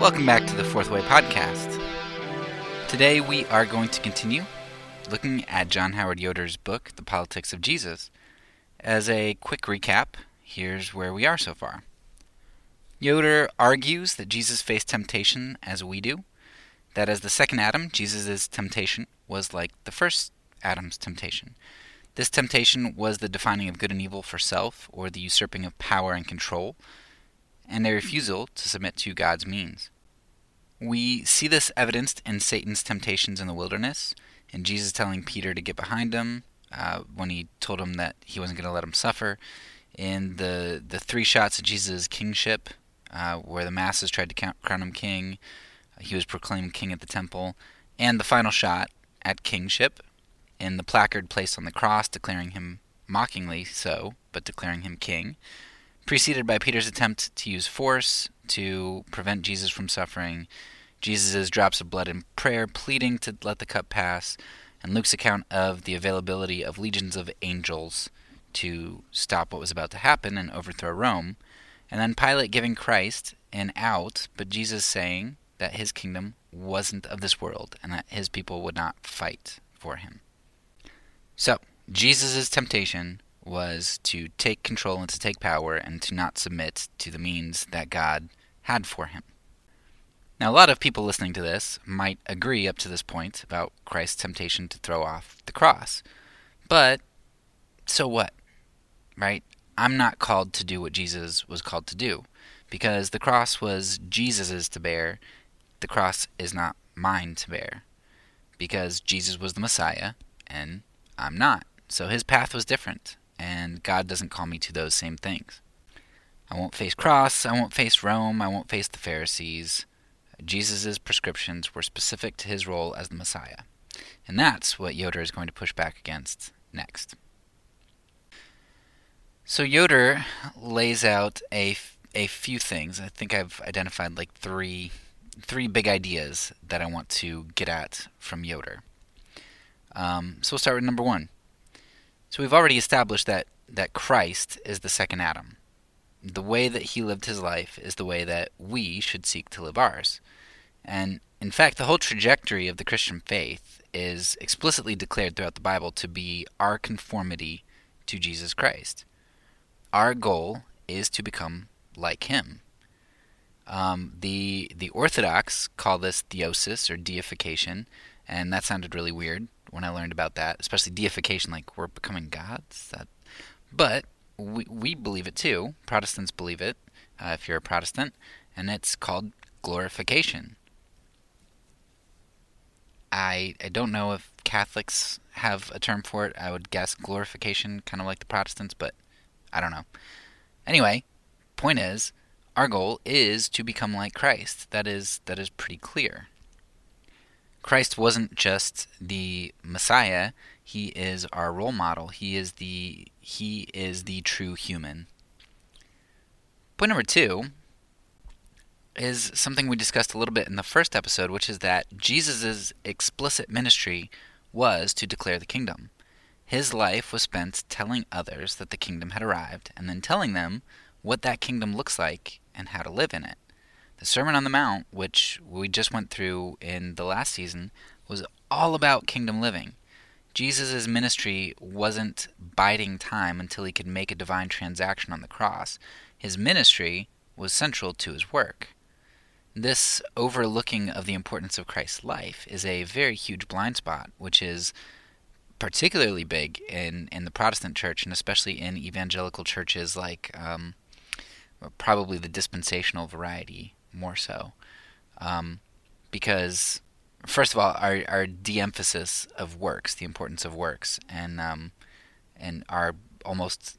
Welcome back to the Fourth Way podcast. Today we are going to continue looking at John Howard Yoder's book, The Politics of Jesus. As a quick recap, here's where we are so far. Yoder argues that Jesus faced temptation as we do, that as the second Adam, Jesus' temptation was like the first Adam's temptation. This temptation was the defining of good and evil for self, or the usurping of power and control, and a refusal to submit to God's means. We see this evidenced in Satan's temptations in the wilderness, and Jesus telling Peter to get behind him uh, when he told him that he wasn't going to let him suffer. In the the three shots of Jesus' kingship, uh, where the masses tried to count, crown him king, he was proclaimed king at the temple, and the final shot at kingship, in the placard placed on the cross declaring him mockingly so, but declaring him king, preceded by Peter's attempt to use force to prevent Jesus from suffering, Jesus' drops of blood in prayer, pleading to let the cup pass, and Luke's account of the availability of legions of angels to stop what was about to happen and overthrow Rome, and then Pilate giving Christ an out, but Jesus saying that his kingdom wasn't of this world and that his people would not fight for him. So, Jesus' temptation was to take control and to take power and to not submit to the means that God had for him. Now, a lot of people listening to this might agree up to this point about Christ's temptation to throw off the cross. But so what? Right? I'm not called to do what Jesus was called to do because the cross was Jesus's to bear. The cross is not mine to bear because Jesus was the Messiah and I'm not. So his path was different, and God doesn't call me to those same things. I won't face cross, I won't face Rome, I won't face the Pharisees. Jesus' prescriptions were specific to his role as the Messiah. And that's what Yoder is going to push back against next. So Yoder lays out a, a few things. I think I've identified like three three big ideas that I want to get at from Yoder. Um, so we'll start with number one. So we've already established that that Christ is the second Adam the way that he lived his life is the way that we should seek to live ours. And in fact, the whole trajectory of the Christian faith is explicitly declared throughout the Bible to be our conformity to Jesus Christ. Our goal is to become like him. Um, the the Orthodox call this theosis or deification, and that sounded really weird when I learned about that, especially deification, like we're becoming gods. That, but we, we believe it too. Protestants believe it, uh, if you're a Protestant, and it's called glorification. I, I don't know if Catholics have a term for it. I would guess glorification, kind of like the Protestants, but I don't know. Anyway, point is, our goal is to become like Christ. That is that is pretty clear. Christ wasn't just the Messiah, he is our role model. He is the he is the true human. Point number 2 is something we discussed a little bit in the first episode, which is that Jesus' explicit ministry was to declare the kingdom. His life was spent telling others that the kingdom had arrived and then telling them what that kingdom looks like and how to live in it. The Sermon on the Mount, which we just went through in the last season, was all about kingdom living. Jesus' ministry wasn't biding time until he could make a divine transaction on the cross. His ministry was central to his work. This overlooking of the importance of Christ's life is a very huge blind spot, which is particularly big in, in the Protestant church and especially in evangelical churches like um, probably the dispensational variety more so. Um, because first of all, our our de-emphasis of works, the importance of works, and um, and our almost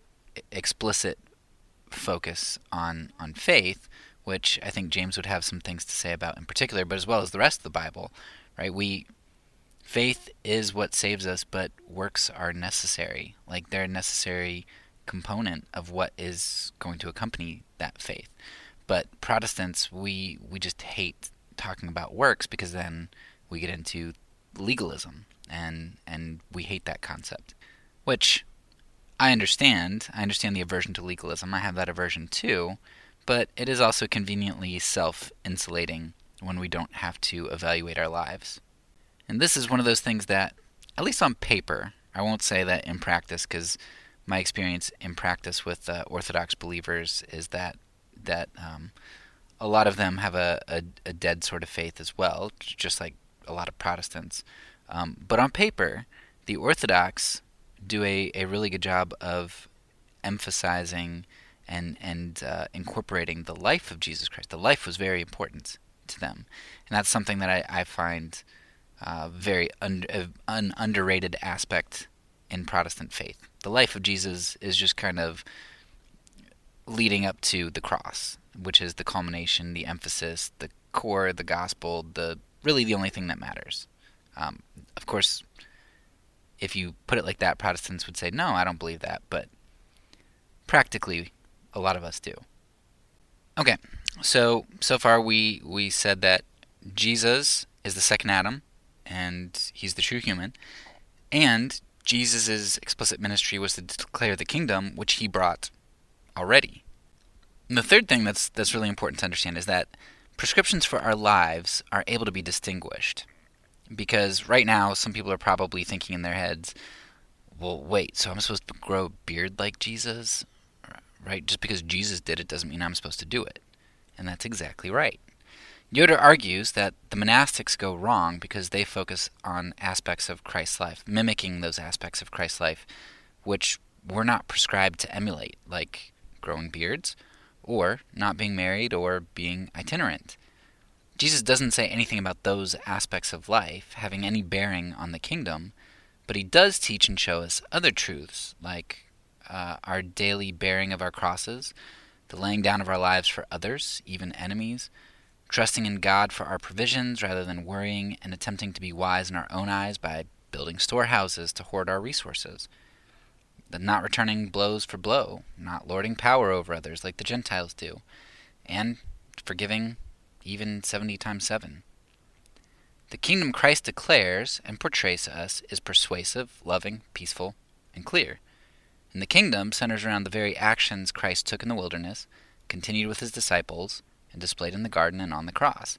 explicit focus on on faith, which I think James would have some things to say about in particular, but as well as the rest of the Bible, right? We faith is what saves us, but works are necessary. Like they're a necessary component of what is going to accompany that faith. But Protestants, we we just hate talking about works because then we get into legalism and and we hate that concept which I understand. I understand the aversion to legalism. I have that aversion too, but it is also conveniently self insulating when we don't have to evaluate our lives. And this is one of those things that, at least on paper, I won't say that in practice because my experience in practice with uh, Orthodox believers is that that um, a lot of them have a, a, a, dead sort of faith as well, just like a lot of Protestants. Um, but on paper, the Orthodox do a, a really good job of emphasizing and and uh, incorporating the life of Jesus Christ. The life was very important to them, and that's something that I, I find uh, very un, uh, an underrated aspect in Protestant faith. The life of Jesus is just kind of leading up to the cross, which is the culmination, the emphasis, the core, the gospel, the really the only thing that matters. Um, of course, if you put it like that, Protestants would say, no, I don't believe that. But practically, a lot of us do. Okay, so so far we we said that Jesus is the second Adam, and he's the true human, and Jesus' explicit ministry was to declare the kingdom, which he brought already. And the third thing that's that's really important to understand is that prescriptions for our lives are able to be distinguished because right now some people are probably thinking in their heads, well, wait, so I'm supposed to grow a beard like Jesus? Right? Just because Jesus did it doesn't mean I'm supposed to do it. And that's exactly right. Yoder argues that the monastics go wrong because they focus on aspects of Christ's life, mimicking those aspects of Christ's life, which we're not prescribed to emulate, like growing beards, or not being married, or being itinerant. Jesus doesn't say anything about those aspects of life having any bearing on the kingdom, but he does teach and show us other truths, like uh, our daily bearing of our crosses, the laying down of our lives for others, even enemies, trusting in God for our provisions rather than worrying and attempting to be wise in our own eyes by building storehouses to hoard our resources, the not returning blows for blow, not lording power over others like the Gentiles do, and forgiving even 70 times 7. The kingdom Christ declares and portrays to us is persuasive, loving, peaceful, and clear. And the kingdom centers around the very actions Christ took in the wilderness, continued with his disciples, and displayed in the garden and on the cross.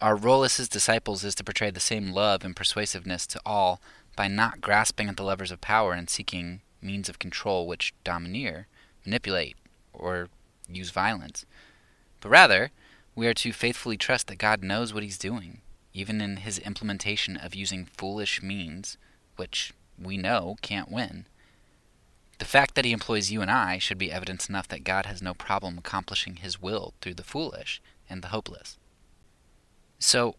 Our role as his disciples is to portray the same love and persuasiveness to all by not grasping at the levers of power and seeking means of control which domineer, manipulate, or use violence, but rather we are to faithfully trust that God knows what He's doing, even in His implementation of using foolish means, which we know can't win. The fact that He employs you and I should be evidence enough that God has no problem accomplishing His will through the foolish and the hopeless. So,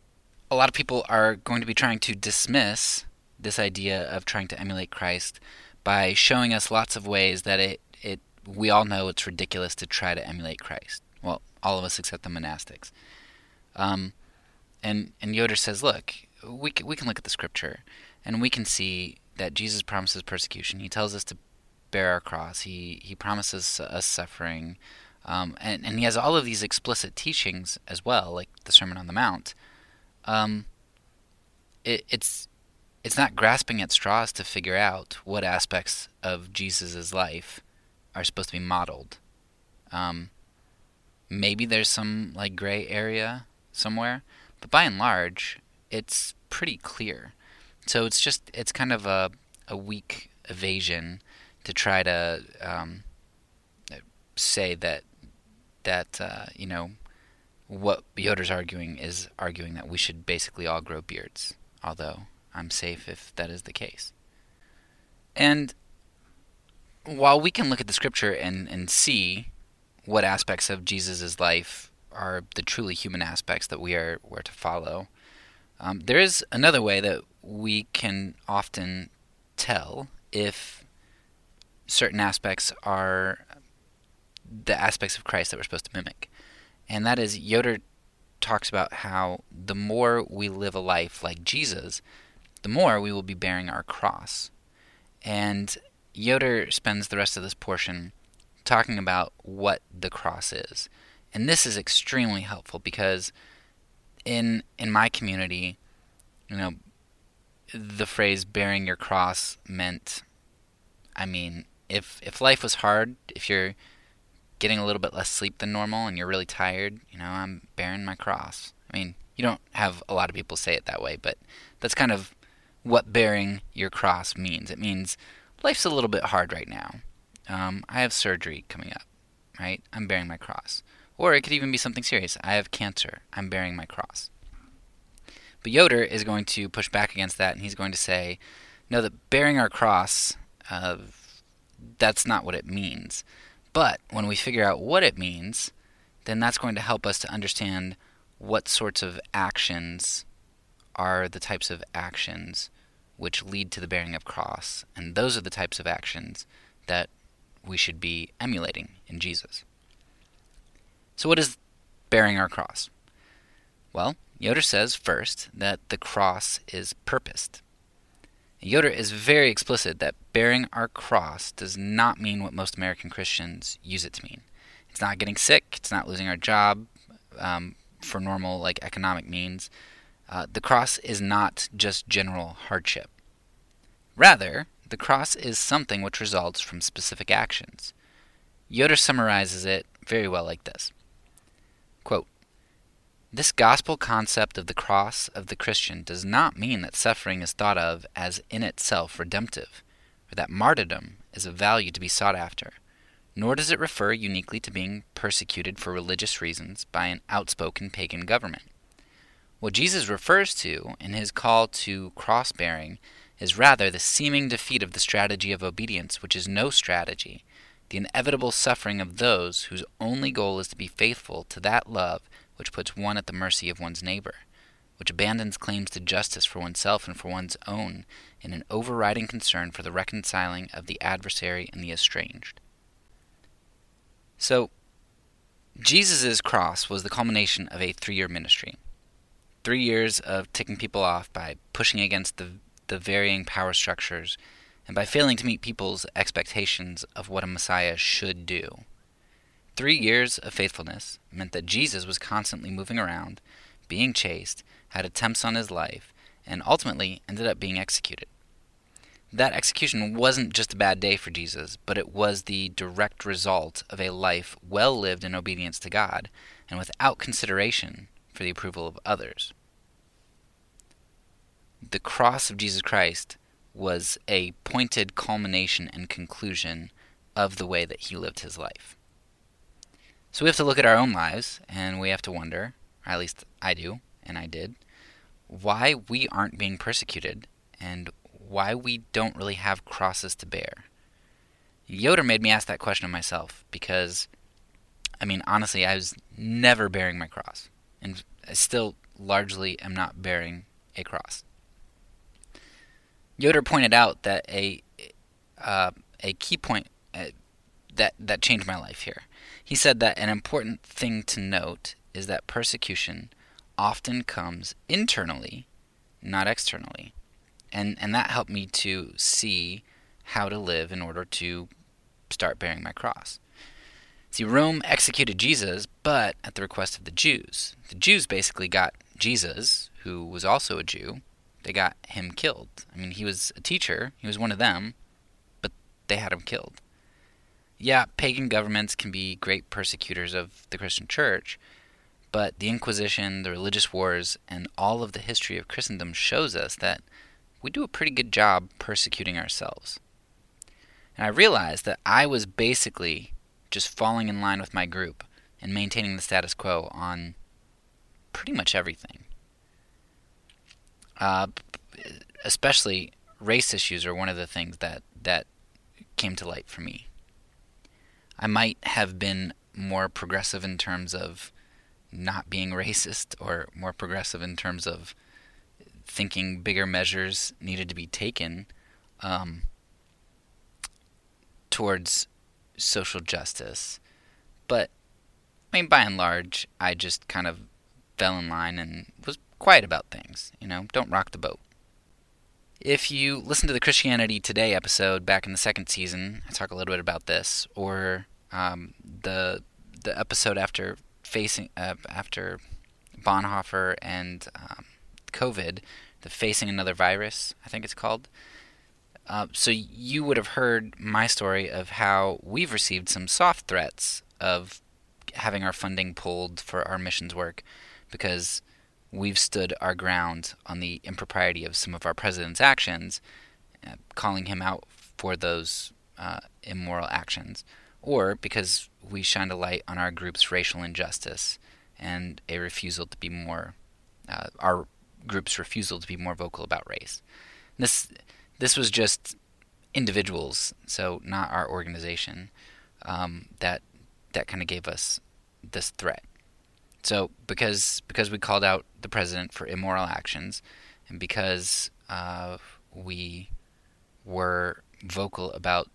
a lot of people are going to be trying to dismiss this idea of trying to emulate Christ by showing us lots of ways that it, it we all know it's ridiculous to try to emulate Christ Well, all of us except the monastics. Um, and and Yoder says, look, we can, we can look at the scripture, and we can see that Jesus promises persecution. He tells us to bear our cross. He he promises us suffering, um, and and he has all of these explicit teachings as well, like the Sermon on the Mount. Um, it, it's it's not grasping at straws to figure out what aspects of Jesus' life are supposed to be modeled. Um, Maybe there's some like gray area somewhere, but by and large, it's pretty clear. So it's just it's kind of a a weak evasion to try to um, say that that uh, you know what Yoder's arguing is arguing that we should basically all grow beards. Although I'm safe if that is the case. And while we can look at the scripture and, and see what aspects of Jesus' life are the truly human aspects that we are, were to follow. Um, there is another way that we can often tell if certain aspects are the aspects of Christ that we're supposed to mimic. And that is, Yoder talks about how the more we live a life like Jesus, the more we will be bearing our cross. And Yoder spends the rest of this portion talking about what the cross is. And this is extremely helpful because in in my community, you know, the phrase bearing your cross meant I mean, if if life was hard, if you're getting a little bit less sleep than normal and you're really tired, you know, I'm bearing my cross. I mean, you don't have a lot of people say it that way, but that's kind of what bearing your cross means. It means life's a little bit hard right now. Um, I have surgery coming up, right? I'm bearing my cross. Or it could even be something serious. I have cancer. I'm bearing my cross. But Yoder is going to push back against that, and he's going to say, no, that bearing our cross, uh, that's not what it means. But when we figure out what it means, then that's going to help us to understand what sorts of actions are the types of actions which lead to the bearing of cross, and those are the types of actions that we should be emulating in Jesus. So, what is bearing our cross? Well, Yoder says first that the cross is purposed. Yoder is very explicit that bearing our cross does not mean what most American Christians use it to mean. It's not getting sick, it's not losing our job um, for normal like economic means. Uh, the cross is not just general hardship. Rather, the cross is something which results from specific actions. Yoder summarizes it very well like this Quote, This gospel concept of the cross of the Christian does not mean that suffering is thought of as in itself redemptive, or that martyrdom is of value to be sought after, nor does it refer uniquely to being persecuted for religious reasons by an outspoken pagan government. What Jesus refers to in his call to cross bearing is rather the seeming defeat of the strategy of obedience, which is no strategy, the inevitable suffering of those whose only goal is to be faithful to that love which puts one at the mercy of one's neighbor, which abandons claims to justice for oneself and for one's own in an overriding concern for the reconciling of the adversary and the estranged. So, Jesus' cross was the culmination of a three year ministry three years of ticking people off by pushing against the, the varying power structures and by failing to meet people's expectations of what a Messiah should do. Three years of faithfulness meant that Jesus was constantly moving around, being chased, had attempts on his life, and ultimately ended up being executed. That execution wasn't just a bad day for Jesus, but it was the direct result of a life well lived in obedience to God and without consideration for the approval of others the cross of Jesus Christ was a pointed culmination and conclusion of the way that he lived his life. So we have to look at our own lives and we have to wonder, or at least I do, and I did, why we aren't being persecuted and why we don't really have crosses to bear. Yoder made me ask that question of myself because, I mean, honestly, I was never bearing my cross. And I still largely am not bearing a cross. Yoder pointed out that a uh, a key point uh, that that changed my life here. He said that an important thing to note is that persecution often comes internally, not externally, and and that helped me to see how to live in order to start bearing my cross. See, Rome executed Jesus, but at the request of the Jews. The Jews basically got Jesus, who was also a Jew, they got him killed. I mean, he was a teacher, he was one of them, but they had him killed. Yeah, pagan governments can be great persecutors of the Christian church, but the Inquisition, the religious wars, and all of the history of Christendom shows us that we do a pretty good job persecuting ourselves. And I realized that I was basically just falling in line with my group and maintaining the status quo on pretty much everything. Uh, especially race issues are one of the things that that came to light for me. I might have been more progressive in terms of not being racist, or more progressive in terms of thinking bigger measures needed to be taken um, towards social justice. But I mean, by and large, I just kind of fell in line and was quiet about things. You know, don't rock the boat. If you listen to the Christianity Today episode back in the second season, I talk a little bit about this, or um, the the episode after facing uh, after Bonhoeffer and um, COVID, the facing another virus, I think it's called. Uh, so you would have heard my story of how we've received some soft threats of having our funding pulled for our missions work because we've stood our ground on the impropriety of some of our president's actions, uh, calling him out for those uh, immoral actions, or because we shined a light on our group's racial injustice and a refusal to be more, uh, our group's refusal to be more vocal about race. This this was just individuals, so not our organization, um, that that kind of gave us this threat. So because because we called out the president for immoral actions, and because uh, we were vocal about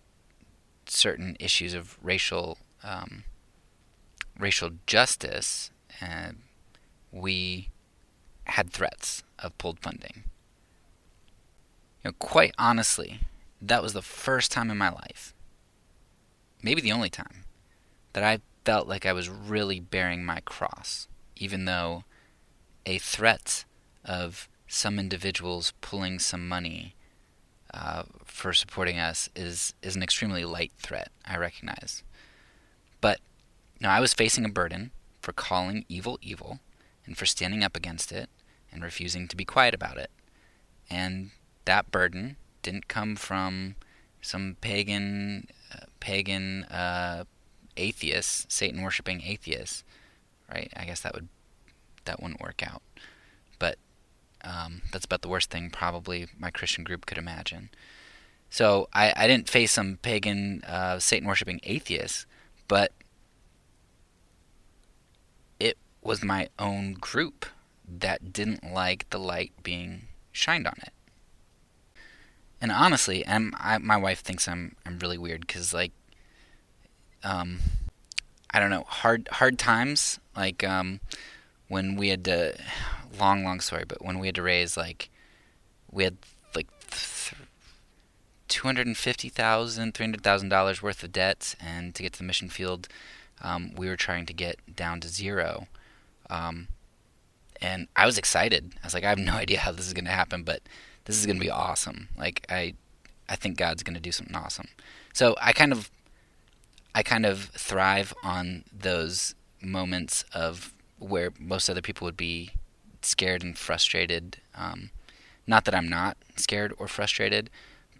certain issues of racial um, racial justice, we had threats of pulled funding. You know, quite honestly, that was the first time in my life, maybe the only time, that I felt like I was really bearing my cross, even though a threat of some individuals pulling some money uh, for supporting us is is an extremely light threat. I recognize, but know, I was facing a burden for calling evil evil, and for standing up against it and refusing to be quiet about it, and that burden didn't come from some pagan uh, pagan uh, atheists, Satan worshiping atheists, right? I guess that would that wouldn't work out, but um, that's about the worst thing probably my Christian group could imagine. So I, I didn't face some pagan uh, Satan worshiping atheists, but it was my own group that didn't like the light being shined on it. And honestly, and my wife thinks I'm I'm really weird because like, um, I don't know hard hard times like um, when we had to long long story, but when we had to raise like we had like two hundred and fifty thousand, three hundred thousand dollars worth of debts, and to get to the mission field, um, we were trying to get down to zero. Um, and I was excited. I was like, I have no idea how this is going to happen, but this is going to be awesome. Like I, I think God's going to do something awesome. So I kind of, I kind of thrive on those moments of where most other people would be scared and frustrated. Um, not that I'm not scared or frustrated,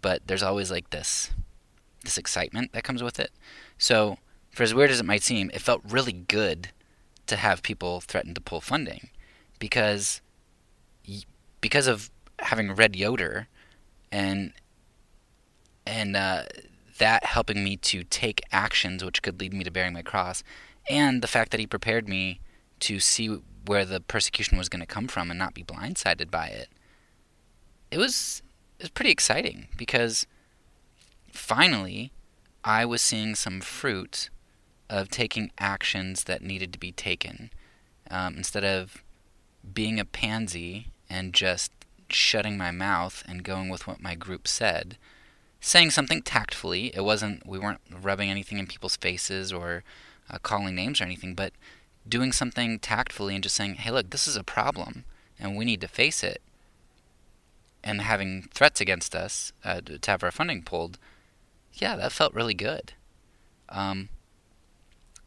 but there's always like this, this excitement that comes with it. So for as weird as it might seem, it felt really good to have people threaten to pull funding because because of having read Yoder and and uh, that helping me to take actions which could lead me to bearing my cross, and the fact that he prepared me to see where the persecution was going to come from and not be blindsided by it. It was it was pretty exciting because finally I was seeing some fruit of taking actions that needed to be taken um, instead of being a pansy and just shutting my mouth and going with what my group said, saying something tactfully. It wasn't we weren't rubbing anything in people's faces or uh, calling names or anything, but doing something tactfully and just saying, "Hey, look, this is a problem, and we need to face it." And having threats against us uh, to have our funding pulled, yeah, that felt really good. Um,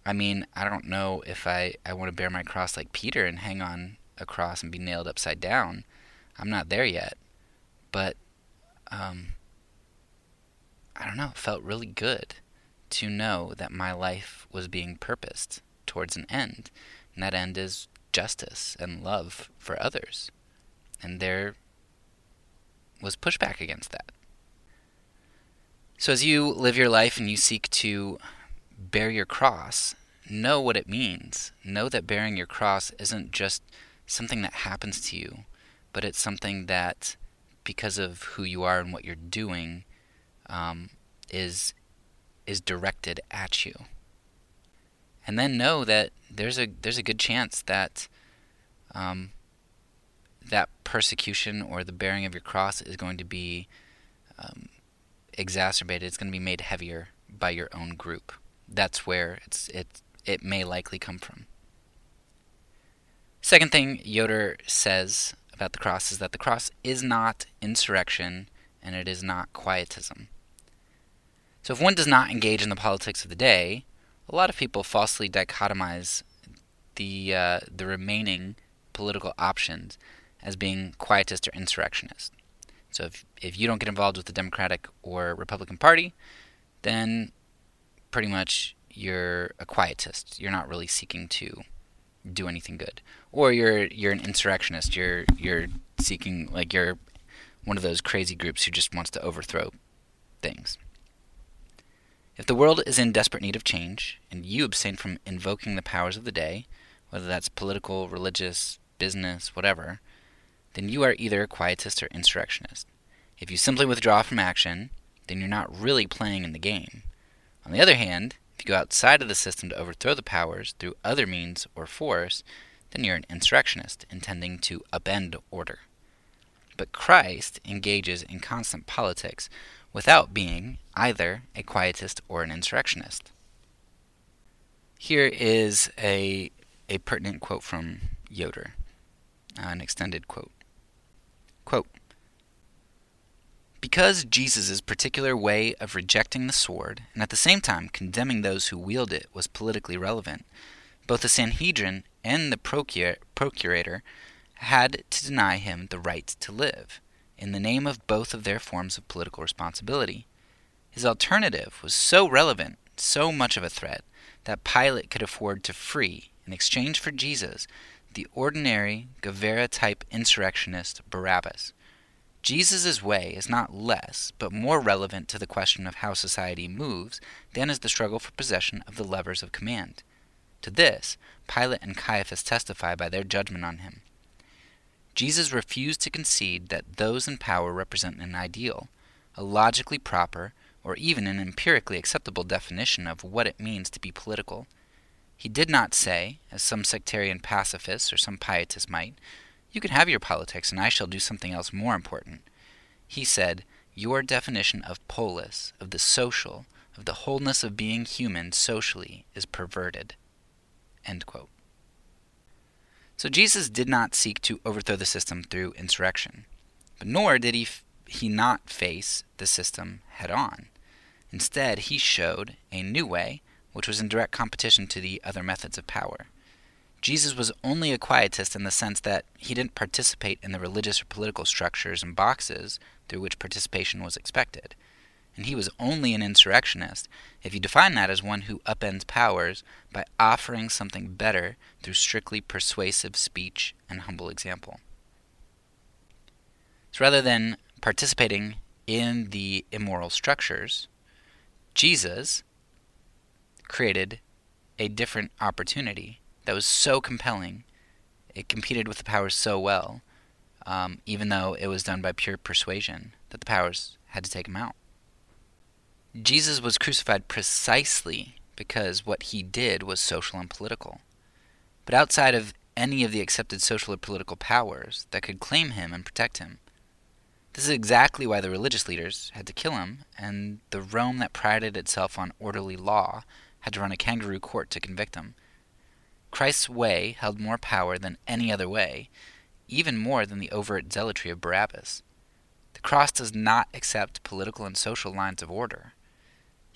I mean, I don't know if I, I want to bear my cross like Peter and hang on a cross and be nailed upside down. I'm not there yet, but um, I don't know. It felt really good to know that my life was being purposed towards an end, and that end is justice and love for others. And there was pushback against that. So as you live your life and you seek to bear your cross, know what it means. Know that bearing your cross isn't just something that happens to you, but it's something that, because of who you are and what you're doing, um, is is directed at you. And then know that there's a there's a good chance that um, that persecution or the bearing of your cross is going to be um, exacerbated. It's going to be made heavier by your own group. That's where it's it it may likely come from. Second thing Yoder says about the cross is that the cross is not insurrection and it is not quietism. So if one does not engage in the politics of the day, a lot of people falsely dichotomize the uh, the remaining political options as being quietist or insurrectionist. So if if you don't get involved with the Democratic or Republican Party, then pretty much you're a quietist. You're not really seeking to do anything good. Or you're you're an insurrectionist. You're you're seeking like you're one of those crazy groups who just wants to overthrow things. If the world is in desperate need of change, and you abstain from invoking the powers of the day, whether that's political, religious, business, whatever, then you are either a quietist or insurrectionist. If you simply withdraw from action, then you're not really playing in the game. On the other hand, if you go outside of the system to overthrow the powers through other means or force, then you're an insurrectionist intending to upend order. But Christ engages in constant politics without being either a quietist or an insurrectionist. Here is a, a pertinent quote from Yoder, uh, an extended quote. Quote, because Jesus' particular way of rejecting the sword and at the same time condemning those who wield it was politically relevant, both the Sanhedrin and the procurator had to deny him the right to live in the name of both of their forms of political responsibility. His alternative was so relevant, so much of a threat, that Pilate could afford to free, in exchange for Jesus, the ordinary Guevara type insurrectionist Barabbas. Jesus' way is not less, but more relevant to the question of how society moves than is the struggle for possession of the levers of command. To this, Pilate and Caiaphas testify by their judgment on him. Jesus refused to concede that those in power represent an ideal, a logically proper, or even an empirically acceptable definition of what it means to be political. He did not say, as some sectarian pacifists or some pietists might, You can have your politics, and I shall do something else more important. He said, Your definition of polis, of the social, of the wholeness of being human socially, is perverted. So Jesus did not seek to overthrow the system through insurrection, but nor did he, he not face the system head on. Instead, he showed a new way, which was in direct competition to the other methods of power. Jesus was only a quietist in the sense that he didn't participate in the religious or political structures and boxes through which participation was expected and he was only an insurrectionist if you define that as one who upends powers by offering something better through strictly persuasive speech and humble example. So rather than participating in the immoral structures, Jesus created a different opportunity that was so compelling, it competed with the powers so well, um, even though it was done by pure persuasion, that the powers had to take him out. Jesus was crucified precisely because what he did was social and political. But outside of any of the accepted social or political powers that could claim him and protect him. This is exactly why the religious leaders had to kill him, and the Rome that prided itself on orderly law had to run a kangaroo court to convict him. Christ's way held more power than any other way, even more than the overt zealotry of Barabbas. The cross does not accept political and social lines of order.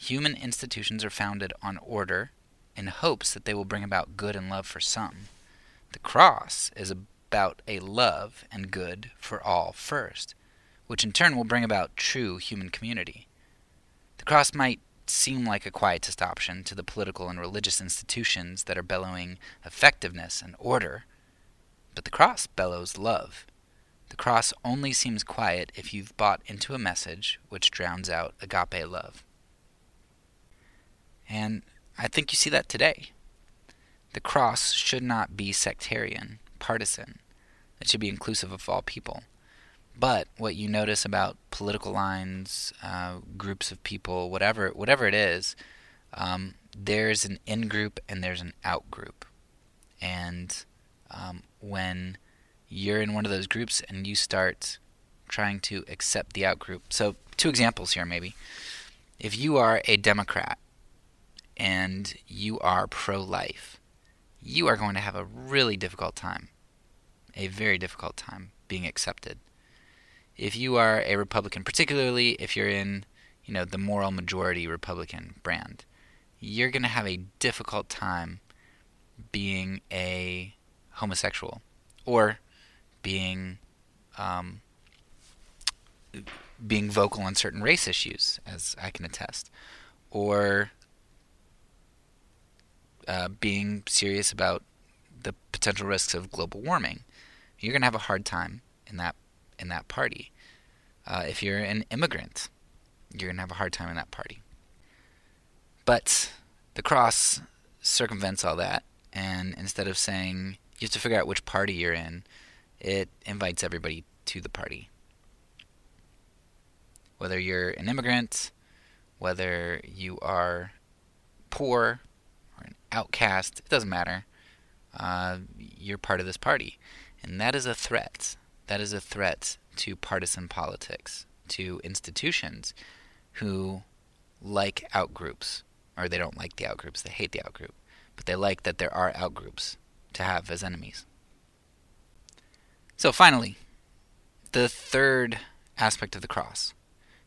Human institutions are founded on order in hopes that they will bring about good and love for some. The cross is about a love and good for all first, which in turn will bring about true human community. The cross might seem like a quietist option to the political and religious institutions that are bellowing effectiveness and order, but the cross bellows love. The cross only seems quiet if you've bought into a message which drowns out agape love. And I think you see that today. The cross should not be sectarian, partisan. It should be inclusive of all people. But what you notice about political lines, uh, groups of people, whatever, whatever it is, um, there's an in group and there's an out group. And um, when you're in one of those groups and you start trying to accept the out group, so two examples here maybe. If you are a Democrat and you are pro life, you are going to have a really difficult time, a very difficult time being accepted. if you are a Republican, particularly if you're in, you know, the moral majority Republican brand, you're going to have a difficult time being a homosexual or being um, being vocal on certain race issues, as I can attest, or uh, being serious about the potential risks of global warming. You're going to have a hard time in that in that party. Uh, if you're an immigrant, you're going to have a hard time in that party. But the cross circumvents all that, and instead of saying you have to figure out which party you're in, it invites everybody to the party. Whether you're an immigrant, whether you are poor outcast, it doesn't matter. Uh, you're part of this party. And that is a threat. That is a threat to partisan politics, to institutions who like outgroups, or they don't like the outgroups, they hate the outgroup, but they like that there are outgroups to have as enemies. So finally, the third aspect of the cross.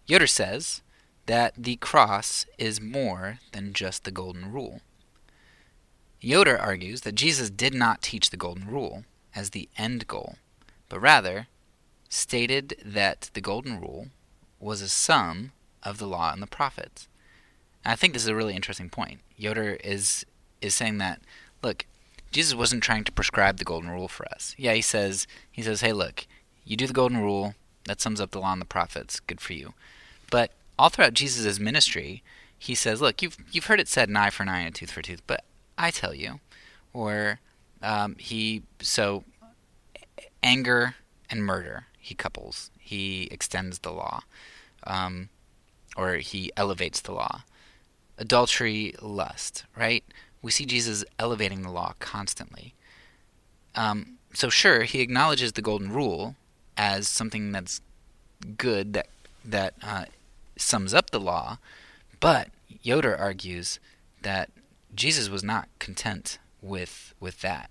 Yoder says that the cross is more than just the golden rule. Yoder argues that Jesus did not teach the golden rule as the end goal, but rather stated that the golden rule was a sum of the law and the prophets. And I think this is a really interesting point. Yoder is is saying that look, Jesus wasn't trying to prescribe the golden rule for us. Yeah, he says he says, "Hey, look, you do the golden rule, that sums up the law and the prophets. Good for you." But all throughout Jesus' ministry, he says, "Look, you've you've heard it said, an eye for an eye and a tooth for a tooth, but I tell you," or um, he so anger and murder he couples. He extends the law, um, or he elevates the law. Adultery, lust, right? We see Jesus elevating the law constantly. Um, so sure, he acknowledges the golden rule as something that's good that that uh, sums up the law, but Yoder argues that Jesus was not content with with that.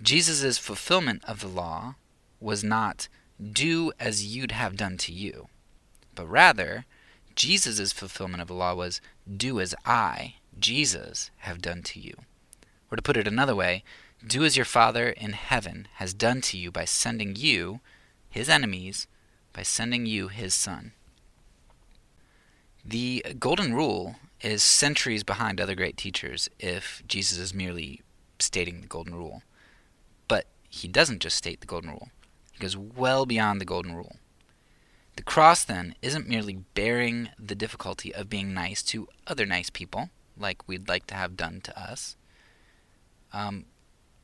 Jesus' fulfillment of the law was not do as you'd have done to you, but rather Jesus' fulfillment of the law was do as I, Jesus, have done to you. Or to put it another way, do as your Father in heaven has done to you by sending you, his enemies, by sending you his Son. The Golden Rule is centuries behind other great teachers if Jesus is merely stating the Golden Rule. But he doesn't just state the Golden Rule, he goes well beyond the Golden Rule. The cross, then, isn't merely bearing the difficulty of being nice to other nice people, like we'd like to have done to us. Um,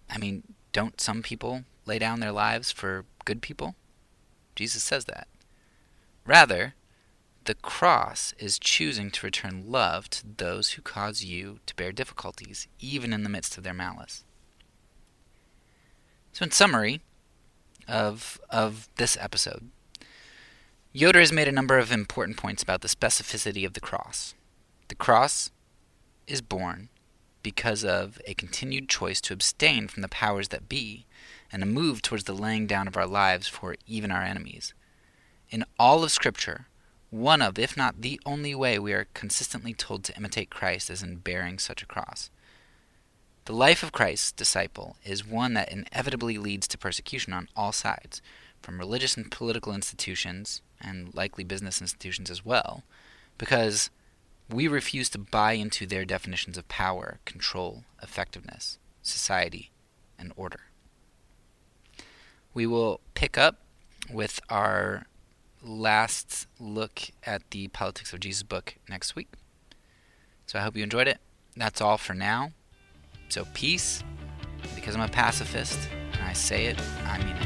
I mean, don't some people lay down their lives for good people? Jesus says that. Rather, the cross is choosing to return love to those who cause you to bear difficulties, even in the midst of their malice. So, in summary of, of this episode, Yoder has made a number of important points about the specificity of the cross. The cross is borne because of a continued choice to abstain from the powers that be and a move towards the laying down of our lives for even our enemies. In all of Scripture, one of, if not the only way we are consistently told to imitate Christ is in bearing such a cross. The life of Christ's disciple is one that inevitably leads to persecution on all sides, from religious and political institutions, and likely business institutions as well, because we refuse to buy into their definitions of power, control, effectiveness, society, and order. We will pick up with our last look at the Politics of Jesus book next week. So I hope you enjoyed it. That's all for now. So peace. Because I'm a pacifist and I say it, I mean it.